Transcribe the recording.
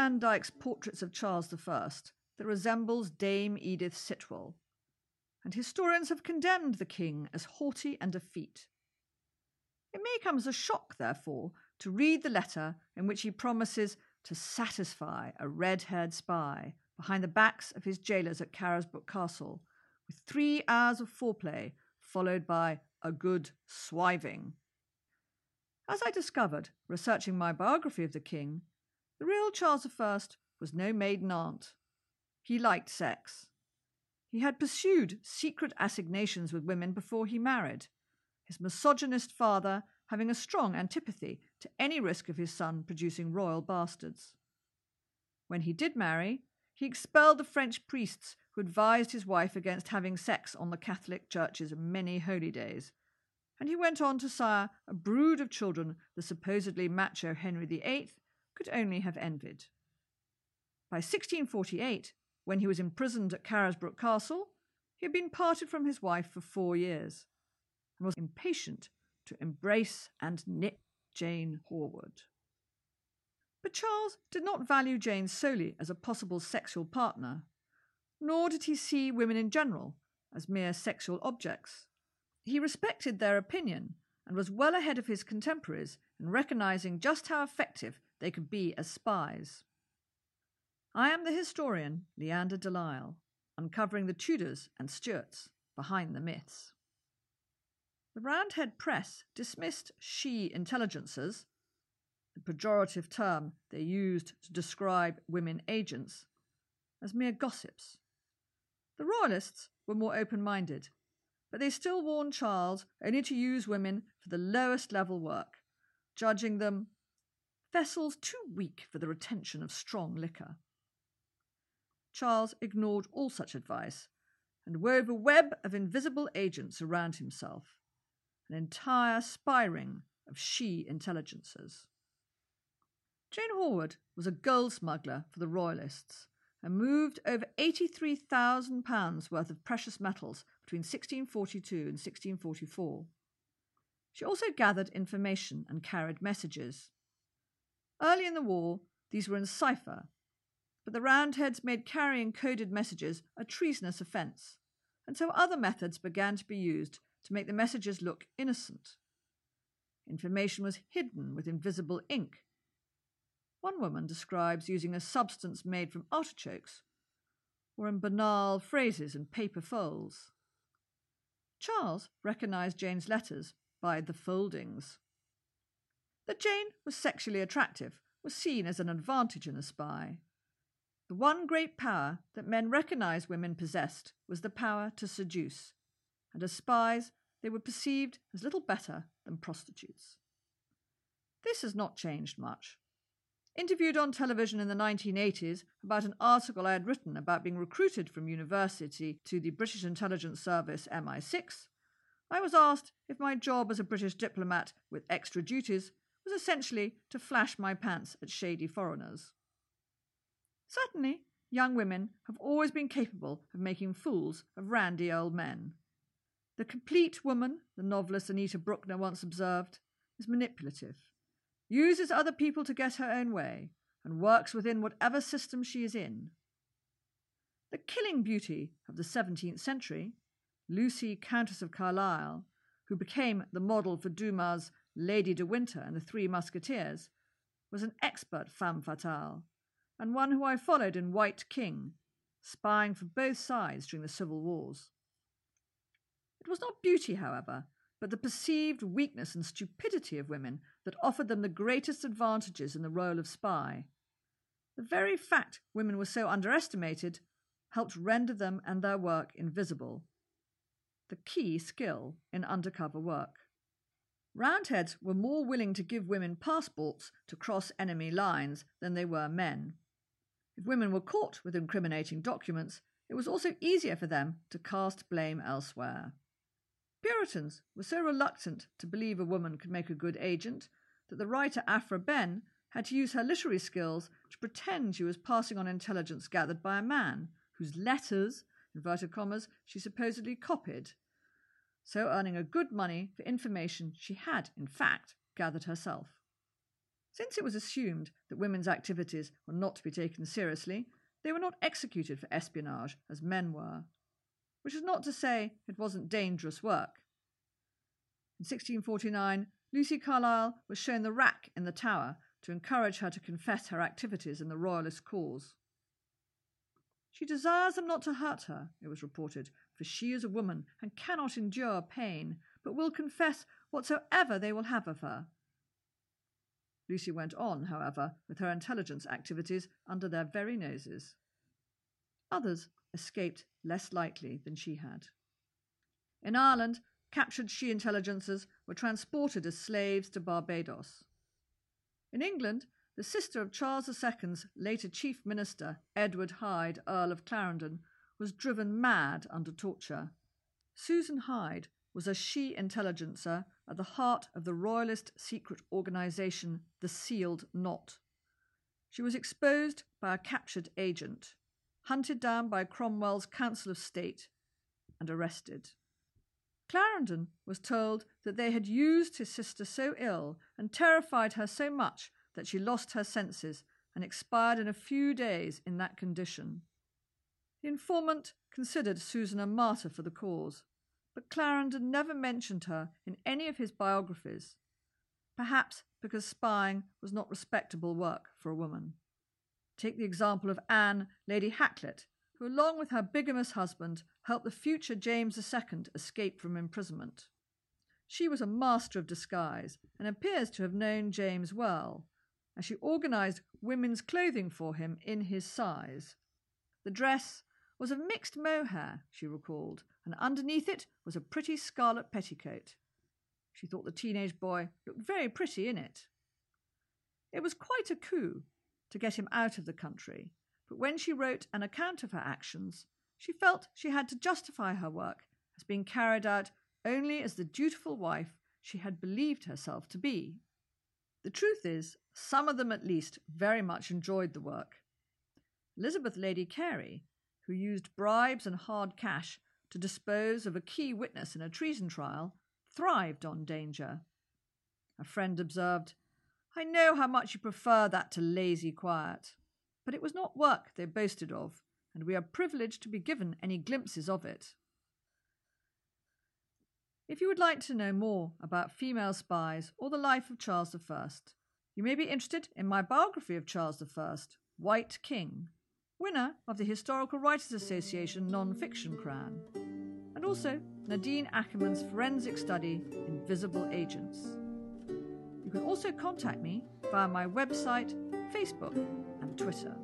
van Dyck's portraits of Charles I that resembles Dame Edith Sitwell, and historians have condemned the king as haughty and effete. It may come as a shock, therefore, to read the letter in which he promises to satisfy a red haired spy behind the backs of his jailers at Carisbrooke Castle with three hours of foreplay followed by a good swiving. As I discovered, researching my biography of the king, the real Charles I was no maiden aunt. He liked sex. He had pursued secret assignations with women before he married, his misogynist father having a strong antipathy to any risk of his son producing royal bastards. When he did marry, he expelled the French priests who advised his wife against having sex on the Catholic Church's many holy days, and he went on to sire a brood of children the supposedly macho Henry VIII could only have envied. By 1648, when he was imprisoned at Carisbrooke Castle, he had been parted from his wife for four years and was impatient to embrace and knit Jane Whorwood. But Charles did not value Jane solely as a possible sexual partner, nor did he see women in general as mere sexual objects. He respected their opinion and was well ahead of his contemporaries in recognizing just how effective they could be as spies. I am the historian Leanda de Lisle, uncovering the Tudors and Stuarts behind the myths. The Roundhead press dismissed she intelligencers, the pejorative term they used to describe women agents, as mere gossips. The Royalists were more open minded, but they still warned Charles only to use women for the lowest level work, judging them vessels too weak for the retention of strong liquor. Charles ignored all such advice and wove a web of invisible agents around himself an entire spy ring of she intelligences. Jane Whorwood was a gold smuggler for the Royalists and moved over £83,000 worth of precious metals between 1642 and 1644. She also gathered information and carried messages. Early in the war, these were in cipher, but the Roundheads made carrying coded messages a treasonous offence, and so other methods began to be used to make the messages look innocent. Information was hidden with invisible ink. One woman describes using a substance made from artichokes, or in banal phrases and paper folds. Charles recognized Jane's letters by the foldings. That Jane was sexually attractive was seen as an advantage in a spy. The one great power that men recognized women possessed was the power to seduce and as spies, they were perceived as little better than prostitutes. This has not changed much. Interviewed on television in the 1980s about an article I had written about being recruited from university to the British intelligence service MI6, I was asked if my job as a British diplomat with extra duties essentially to flash my pants at shady foreigners. Certainly, young women have always been capable of making fools of randy old men. The complete woman, the novelist Anita Brookner once observed, is manipulative, uses other people to get her own way, and works within whatever system she is in. The killing beauty of the 17th century, Lucy, Countess of Carlisle, who became the model for Dumas' Lady de Winter and the Three Musketeers, was an expert femme fatale, and one who I followed in White King, spying for both sides during the civil wars. It was not beauty, however, but the perceived weakness and stupidity of women that offered them the greatest advantages in the role of spy. The very fact women were so underestimated helped render them and their work invisible. The key skill in undercover work. Roundheads were more willing to give women passports to cross enemy lines than they were men. If women were caught with incriminating documents, it was also easier for them to cast blame elsewhere. Puritans were so reluctant to believe a woman could make a good agent that the writer Aphra Behn had to use her literary skills to pretend she was passing on intelligence gathered by a man whose letters, inverted commas, she supposedly copied, so earning a good money for information she had, in fact, gathered herself. Since it was assumed that women's activities were not to be taken seriously, they were not executed for espionage as men were, which is not to say it wasn't dangerous work. In 1649, Lucy Carlisle was shown the rack in the Tower to encourage her to confess her activities in the Royalist cause. She desires them not to hurt her, it was reported, for she is a woman and cannot endure pain, but will confess whatsoever they will have of her. Lucy went on, however, with her intelligence activities under their very noses. Others escaped less lightly than she had. In Ireland, captured she intelligencers were transported as slaves to Barbados. In England, the sister of Charles II's later chief minister, Edward Hyde, Earl of Clarendon, was driven mad under torture. Susan Hyde was a she intelligencer at the heart of the royalist secret organisation, the Sealed Knot. She was exposed by a captured agent, hunted down by Cromwell's Council of State, and arrested. Clarendon was told that they had used his sister so ill and terrified her so much that she lost her senses and expired in a few days in that condition. The informant considered Susan a martyr for the cause, but Clarendon never mentioned her in any of his biographies, perhaps because spying was not respectable work for a woman. Take the example of Anne, Lady Halkett, who, along with her bigamous husband, helped the future James II escape from imprisonment. She was a master of disguise and appears to have known James well, as she organised women's clothing for him in his size. The dress was of mixed mohair, she recalled, and underneath it was a pretty scarlet petticoat. She thought the teenage boy looked very pretty in it. It was quite a coup to get him out of the country, but when she wrote an account of her actions, she felt she had to justify her work as being carried out only as the dutiful wife she had believed herself to be. The truth is, some of them at least very much enjoyed the work. Elizabeth Lady Carey, who used bribes and hard cash to dispose of a key witness in a treason trial, thrived on danger. A friend observed, I know how much you prefer that to lazy quiet but it was not work they boasted of, and we are privileged to be given any glimpses of it. If you would like to know more about female spies or the life of Charles I, you may be interested in my biography of Charles I, White King, winner of the Historical Writers Association non-fiction crown, and also Nadine Akkerman's forensic study Invisible Agents. You can also contact me via my website, Facebook, and Twitter.